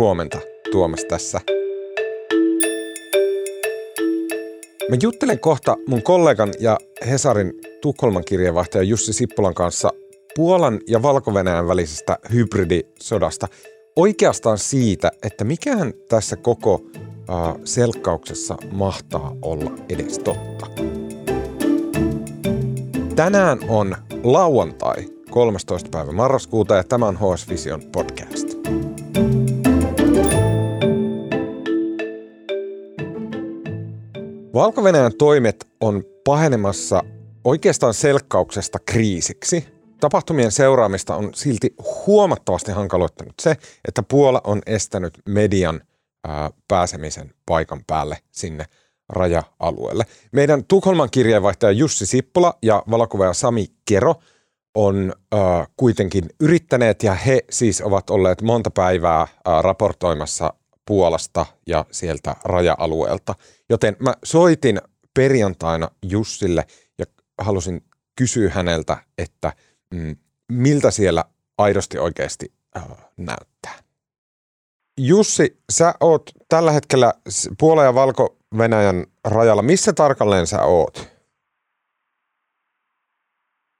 Huomenta, Tuomas tässä. Mä juttelen kohta mun kollegan ja Hesarin Tukholman kirjeenvaihtaja Jussi Sippulan kanssa Puolan ja valko välisestä hybridisodasta. Oikeastaan siitä, että mikään tässä koko äh, selkkauksessa mahtaa olla edes totta. Tänään on lauantai 13. päivä marraskuuta ja tämä on HS Vision podcast. Valko toimet on pahenemassa oikeastaan selkkauksesta kriisiksi. Tapahtumien seuraamista on silti huomattavasti hankaloittanut se, että Puola on estänyt median ää, pääsemisen paikan päälle sinne raja-alueelle. Meidän Tukholman kirjeenvaihtaja Jussi Sippola ja valokuvaaja Sami Kero on kuitenkin yrittäneet ja he siis ovat olleet monta päivää ää, raportoimassa Puolasta ja sieltä raja-alueelta. Joten mä soitin perjantaina Jussille ja halusin kysyä häneltä, että mm, miltä siellä aidosti oikeasti äh, näyttää. Jussi, sä oot tällä hetkellä Puola- ja Valko-Venäjän rajalla. Missä tarkalleen sä oot?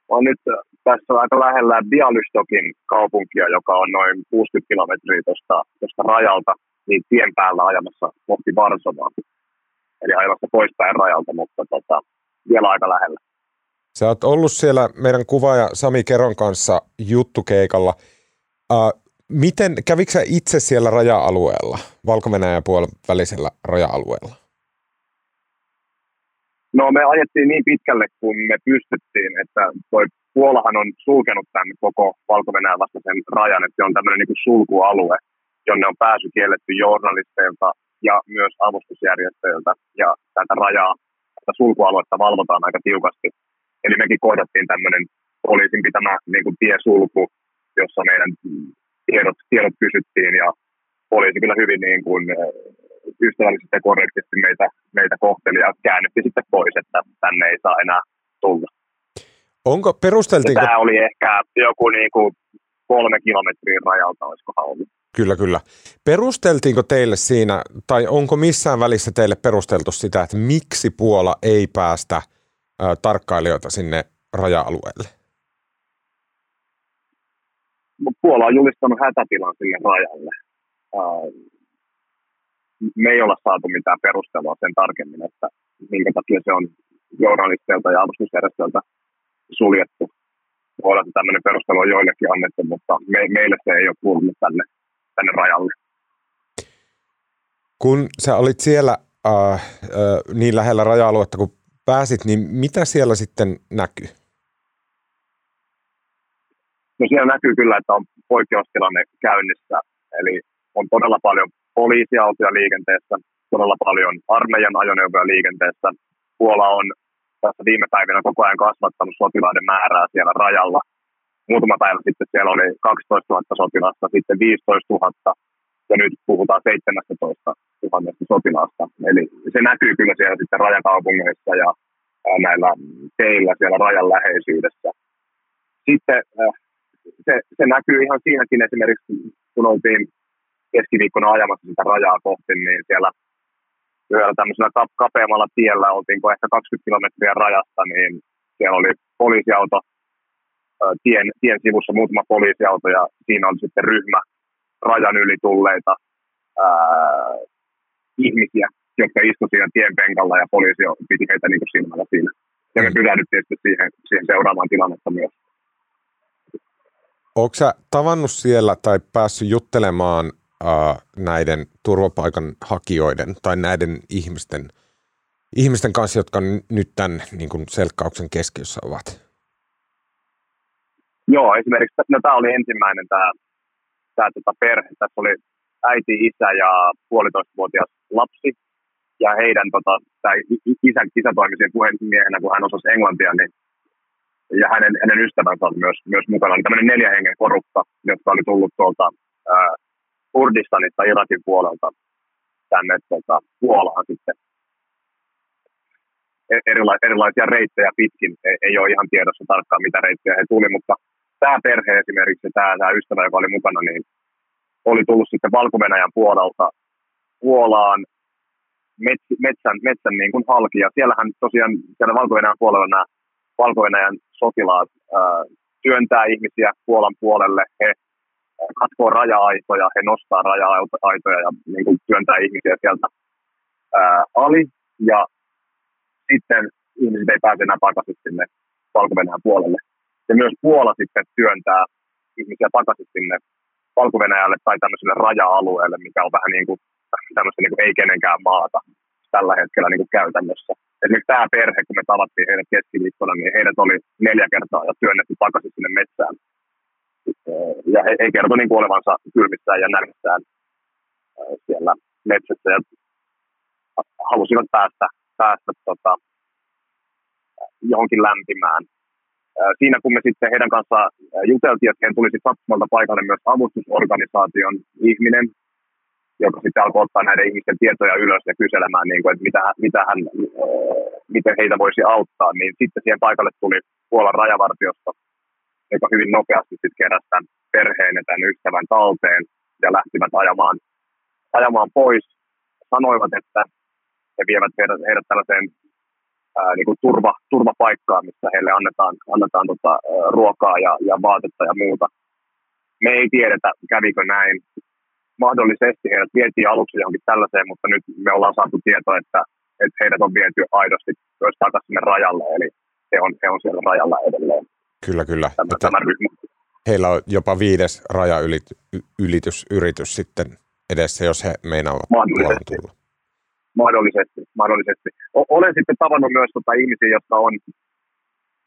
On nyt tässä aika lähellä Bialystokin kaupunkia, joka on noin 60 kilometriä tuosta rajalta niin tien päällä ajamassa kohti Varsovaa. Eli ajamassa poispäin rajalta, mutta tota, vielä aika lähellä. Sä oot ollut siellä meidän kuvaaja Sami Keron kanssa juttukeikalla. Uh, miten, kävikö sä itse siellä raja-alueella, valko ja puolen välisellä raja-alueella? No me ajettiin niin pitkälle, kun me pystyttiin, että toi Puolahan on sulkenut tämän koko valko vastaisen rajan, että se on tämmöinen niin sulkualue jonne on pääsy kielletty journalisteilta ja myös avustusjärjestöiltä. Ja tätä rajaa, tätä sulkualuetta valvotaan aika tiukasti. Eli mekin kohdattiin tämmöinen poliisin pitämä niin kuin tiesulku, jossa meidän tiedot, tiedot kysyttiin ja poliisi kyllä hyvin niin kuin, eh, ystävällisesti ja korrektisti meitä, meitä kohteli ja käännytti sitten pois, että tänne ei saa enää tulla. Onko perusteltiinko... Tämä oli ehkä joku niin kuin kolme kilometriä rajalta, olisikohan ollut. Kyllä, kyllä. Perusteltiinko teille siinä, tai onko missään välissä teille perusteltu sitä, että miksi Puola ei päästä ä, tarkkailijoita sinne raja-alueelle? Puola on julistanut hätätilan sinne rajalle. Me ei olla saatu mitään perustelua sen tarkemmin, että minkä takia se on journalisteilta ja avustusjärjestöltä suljettu. Voi olla, että tämmöinen perustelu on joillekin annettu, mutta me, meille se ei ole kuulunut tänne tänne rajalle. Kun sä olit siellä äh, äh, niin lähellä raja-aluetta kun pääsit, niin mitä siellä sitten näkyy? No siellä näkyy kyllä, että on poikkeustilanne käynnissä. Eli on todella paljon poliisiautoja liikenteessä, todella paljon armeijan ajoneuvoja liikenteessä. Puola on tässä viime päivinä koko ajan kasvattanut sotilaiden määrää siellä rajalla muutama päivä sitten siellä oli 12 000 sotilasta, sitten 15 000 ja nyt puhutaan 17 000 sotilasta. Eli se näkyy kyllä siellä sitten rajakaupungeissa ja näillä teillä siellä rajan läheisyydessä. Sitten se, se näkyy ihan siinäkin esimerkiksi, kun oltiin keskiviikkona ajamassa sitä rajaa kohti, niin siellä yhdellä tämmöisellä kapeammalla tiellä, oltiinko ehkä 20 kilometriä rajasta, niin siellä oli poliisiauto tien, tien sivussa muutama poliisiauto ja siinä on sitten ryhmä rajan yli tulleita ää, ihmisiä, jotka istuivat siinä tien penkalla ja poliisi piti heitä niin kuin silmällä siinä. Ja me mm. pysähdyttiin sitten siihen, siihen seuraavaan tilannetta myös. Onko sä tavannut siellä tai päässyt juttelemaan äh, näiden turvapaikanhakijoiden tai näiden ihmisten, ihmisten kanssa, jotka nyt tämän niin kuin selkkauksen keskiössä ovat? Joo, esimerkiksi, no tämä oli ensimmäinen tämä, tämä tota perhe. Tässä oli äiti, isä ja puolitoistavuotias lapsi. Ja heidän, tota, tämä isä, isä toimi kun hän osasi englantia, niin ja hänen, hänen ystävänsä oli myös, myös mukana. Oli tämmöinen neljä hengen porukka, jotka oli tullut tuolta ää, Kurdistanista, Irakin puolelta tänne tota, Puolaan sitten e-, erilaisia reittejä pitkin. Ei, ei ole ihan tiedossa tarkkaan, mitä reittejä he tuli, mutta tämä perhe esimerkiksi, tämä, tämä ystävä, joka oli mukana, niin oli tullut sitten valko puolelta Puolaan mets, metsän, metsän niin kuin halki. Ja siellähän tosiaan siellä valko puolella nämä valko sotilaat ää, työntää ihmisiä Puolan puolelle. He katkoo raja-aitoja, he nostaa raja-aitoja ja niin kuin työntää ihmisiä sieltä ää, ali. Ja sitten ihmiset ei pääse enää takaisin sinne valko puolelle. Ja myös Puola sitten työntää ihmisiä takaisin sinne valko tai tämmöiselle raja-alueelle, mikä on vähän niin kuin tämmöistä niin kuin ei kenenkään maata tällä hetkellä niin kuin käytännössä. Esimerkiksi tämä perhe, kun me tavattiin heidät keskiviikkona, niin heidät oli neljä kertaa ja työnnetty takaisin sinne metsään. Ja he, he kertoi niin olevansa kylmissään ja närmissään siellä metsässä ja halusivat päästä, päästä tota, johonkin lämpimään. Siinä kun me sitten heidän kanssaan juteltiin, että heidän tulisi sattumalta paikalle myös avustusorganisaation ihminen, joka sitten alkoi ottaa näiden ihmisten tietoja ylös ja kyselemään, niin kuin, että mitä, mitä hän, miten heitä voisi auttaa, niin sitten siihen paikalle tuli Puolan rajavartiosta, joka hyvin nopeasti sitten keräsi tämän perheen ja tämän ystävän talteen ja lähtivät ajamaan, ajamaan pois. Sanoivat, että he vievät heidät, heidät tällaiseen ää, niin kuin turva, turvapaikkaan, missä heille annetaan, annetaan tota, ruokaa ja, ja vaatetta ja muuta. Me ei tiedetä, kävikö näin mahdollisesti heidät vietiin aluksi johonkin tällaiseen, mutta nyt me ollaan saatu tietoa, että, että heidät on viety aidosti myös takaisin rajalle, eli he on, he on siellä rajalla edelleen. Kyllä, kyllä. Tämä, tämä ryhmä. Heillä on jopa viides rajaylitysyritys sitten edessä, jos he meinaavat mahdollisesti. tulla. Mahdollisesti, mahdollisesti. Olen sitten tavannut myös tota ihmisiä, jotka on,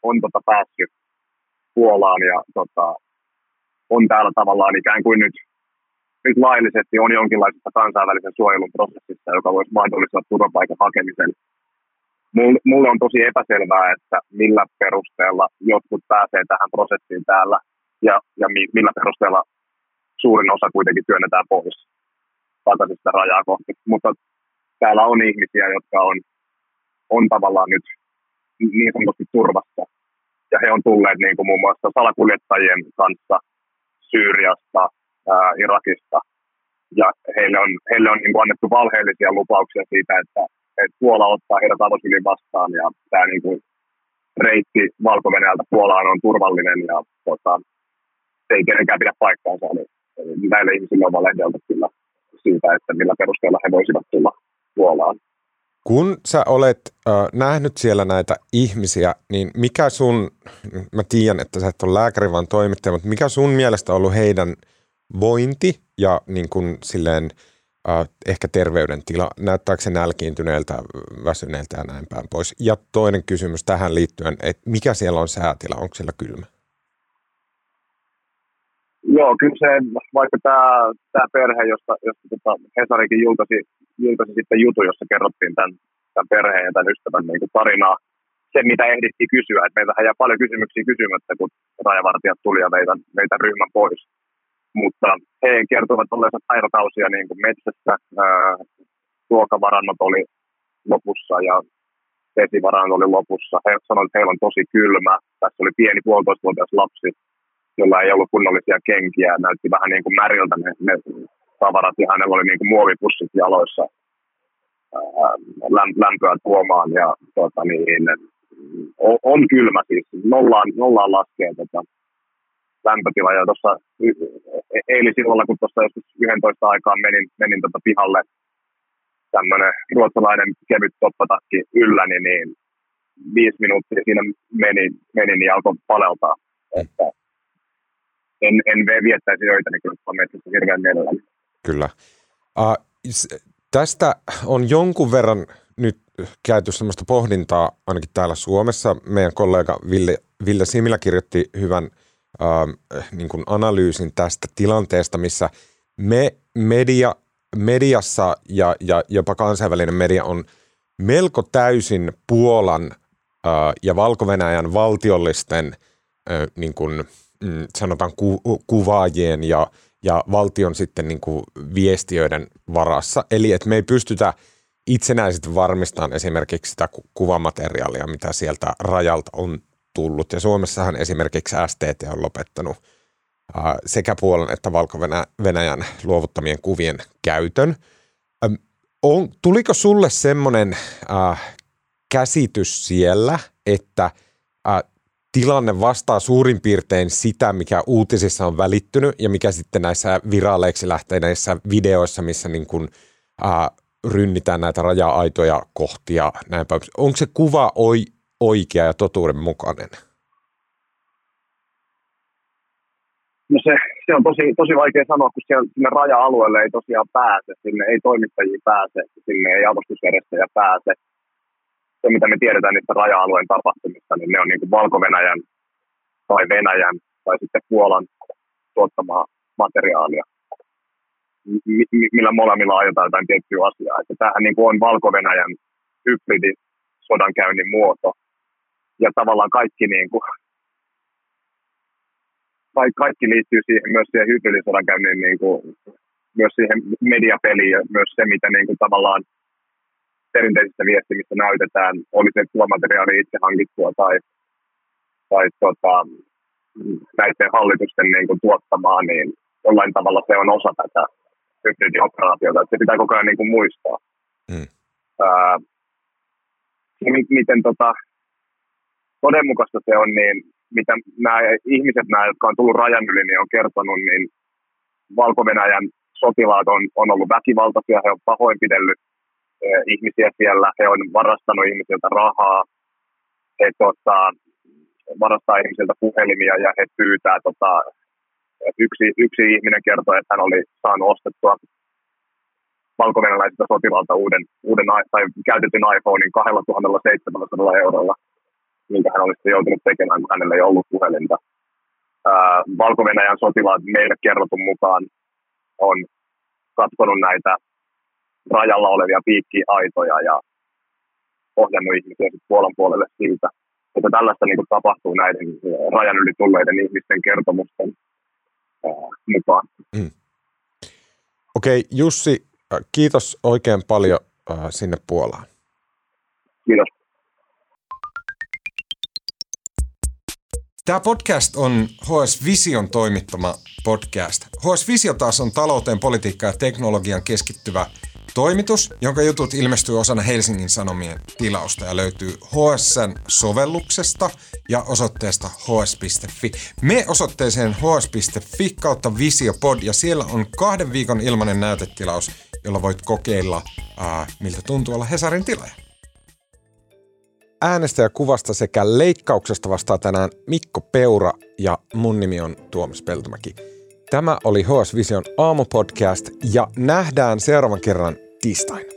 on tota päässyt Puolaan ja tota, on täällä tavallaan ikään kuin nyt nyt laillisesti on jonkinlaisessa kansainvälisen suojelun prosessissa, joka voisi mahdollistaa turvapaikan hakemisen. Mulle on tosi epäselvää, että millä perusteella jotkut pääsee tähän prosessiin täällä ja, ja millä perusteella suurin osa kuitenkin työnnetään pois takaisin sitä rajaa kohti. Mutta täällä on ihmisiä, jotka on, on tavallaan nyt niin sanotusti turvassa. Ja he on tulleet niin kuin muun muassa salakuljettajien kanssa Syyriasta, ää, Irakista. Ja heille on, heille on niin kuin annettu valheellisia lupauksia siitä, että, että Puola ottaa heidät avosylin vastaan ja tämä niin kuin reitti valko Puolaan on turvallinen ja tota, ei kenenkään pidä paikkaansa. Eli, eli näille ihmisille on valehdeltu kyllä siitä, että millä perusteella he voisivat tulla Puolaan. Kun sä olet äh, nähnyt siellä näitä ihmisiä, niin mikä sun, mä tiedän, että sä et ole lääkäri vaan toimittaja, mutta mikä sun mielestä on ollut heidän – vointi ja niin kuin silleen, äh, ehkä terveydentila, näyttääkö se nälkiintyneeltä, väsyneeltä ja näin päin pois. Ja toinen kysymys tähän liittyen, että mikä siellä on säätila, onko siellä kylmä? Joo, kyllä se, vaikka tämä, tämä perhe, josta, josta tota Hesarikin julkaisi, julkaisi sitten jutu, jossa kerrottiin tämän, tämän perheen ja tämän ystävän niin kuin tarinaa, se mitä ehdittiin kysyä, että meiltähän jää paljon kysymyksiä kysymättä, kun rajavartijat tuli ja meitä, meitä ryhmän pois mutta he kertovat olleensa päiväkausia niin kuin metsässä. Ää, ruokavarannot oli lopussa ja vesivarannot oli lopussa. He sanoivat, että heillä on tosi kylmä. Tässä oli pieni puolitoistavuotias lapsi, jolla ei ollut kunnollisia kenkiä. Näytti vähän niin kuin märiltä ne, ne tavarat ja hänellä oli niin kuin muovipussit jaloissa lämpöä tuomaan. Ja, tota, niin, on, on kylmä siis. Nollaan, nollaan laskee tota, lämpötila. Ja tuossa e-, eilisillalla, kun tuossa joskus 11 aikaan menin, menin tota pihalle tämmöinen ruotsalainen kevyt toppatakki ylläni, niin viisi minuuttia siinä meni, meni niin alkoi paleltaa. Että en, en viettäisi öitä, niin kyllä metsässä hirveän mielelläni. Kyllä. Uh, tästä on jonkun verran nyt käyty sellaista pohdintaa ainakin täällä Suomessa. Meidän kollega Ville, Ville Similä kirjoitti hyvän – äh, niin kuin analyysin tästä tilanteesta, missä me media, mediassa ja, ja jopa kansainvälinen media on melko täysin Puolan äh, ja valko valtiollisten äh, niin kuin, mm, sanotaan ku, kuvaajien ja, ja valtion sitten niin kuin viestiöiden varassa. Eli että me ei pystytä itsenäisesti varmistamaan esimerkiksi sitä kuvamateriaalia, mitä sieltä rajalta on tullut. Ja Suomessahan esimerkiksi STT on lopettanut sekä Puolan että Valko-Venäjän luovuttamien kuvien käytön. On, tuliko sulle semmoinen äh, käsitys siellä, että äh, tilanne vastaa suurin piirtein sitä, mikä uutisissa on välittynyt ja mikä sitten näissä viraaleiksi lähteineissä videoissa, missä niin kuin, äh, rynnitään näitä raja-aitoja kohtia näin päin. Onko se kuva oi, oikea ja totuudenmukainen? No se, se on tosi, tosi vaikea sanoa, kun siellä, sinne raja-alueelle ei tosiaan pääse, sinne ei toimittajia pääse, sinne ei avustusjärjestäjä pääse. Se, mitä me tiedetään niistä raja-alueen tapahtumista, niin ne on niin kuin Valko-Venäjän tai Venäjän tai sitten Puolan tuottamaa materiaalia, millä molemmilla ajetaan jotain tiettyä asiaa. Että tämähän niin kuin on Valko-Venäjän hybridisodankäynnin muoto. Ja tavallaan kaikki niin kuin, kaikki liittyy siihen, myös siihen hybridisodankäynnin, niin kuin, myös siihen mediapeliin ja myös se, mitä niin kuin, tavallaan perinteisessä viestimissä näytetään, oli se kuvamateriaali itse hankittua tai, tai tota, näiden hallitusten niin kuin, tuottamaa, niin jollain tavalla se on osa tätä hybridioperaatiota. Että se pitää koko ajan niin kuin, muistaa. Mm. Ää, miten tota, todenmukaista se on, niin mitä nämä ihmiset, nämä, jotka on tullut rajan yli, niin on kertonut, niin Valko-Venäjän sotilaat on, on ollut väkivaltaisia, he on pahoinpidellyt eh, ihmisiä siellä, he on varastanut ihmisiltä rahaa, he tota, varastaa ihmisiltä puhelimia ja he pyytää, tota, yksi, yksi ihminen kertoi, että hän oli saanut ostettua valko sotilaalta uuden, uuden tai käytetyn iPhonein 2700 eurolla minkä hän olisi joutunut tekemään, kun hänellä ei ollut puhelinta. Valko-Venäjän sotilaat meille kerrotun mukaan on katsonut näitä rajalla olevia piikkiaitoja ja ohjannut ihmisiä Puolan puolelle siitä. Että tällaista niin kuin, tapahtuu näiden rajan yli tulleiden ihmisten kertomusten ää, mukaan. Mm. Okei, okay, Jussi, kiitos oikein paljon äh, sinne Puolaan. Kiitos. Tämä podcast on HS Vision toimittama podcast. HS Visio taas on talouteen, politiikkaan ja teknologian keskittyvä toimitus, jonka jutut ilmestyy osana Helsingin Sanomien tilausta ja löytyy HSN sovelluksesta ja osoitteesta hs.fi. Me osoitteeseen hs.fi kautta Visiopod ja siellä on kahden viikon ilmainen näytetilaus, jolla voit kokeilla, ää, miltä tuntuu olla Hesarin tilaaja äänestäjäkuvasta sekä leikkauksesta vastaa tänään Mikko Peura ja mun nimi on Tuomas Peltomäki. Tämä oli HS Vision aamupodcast ja nähdään seuraavan kerran tiistaina.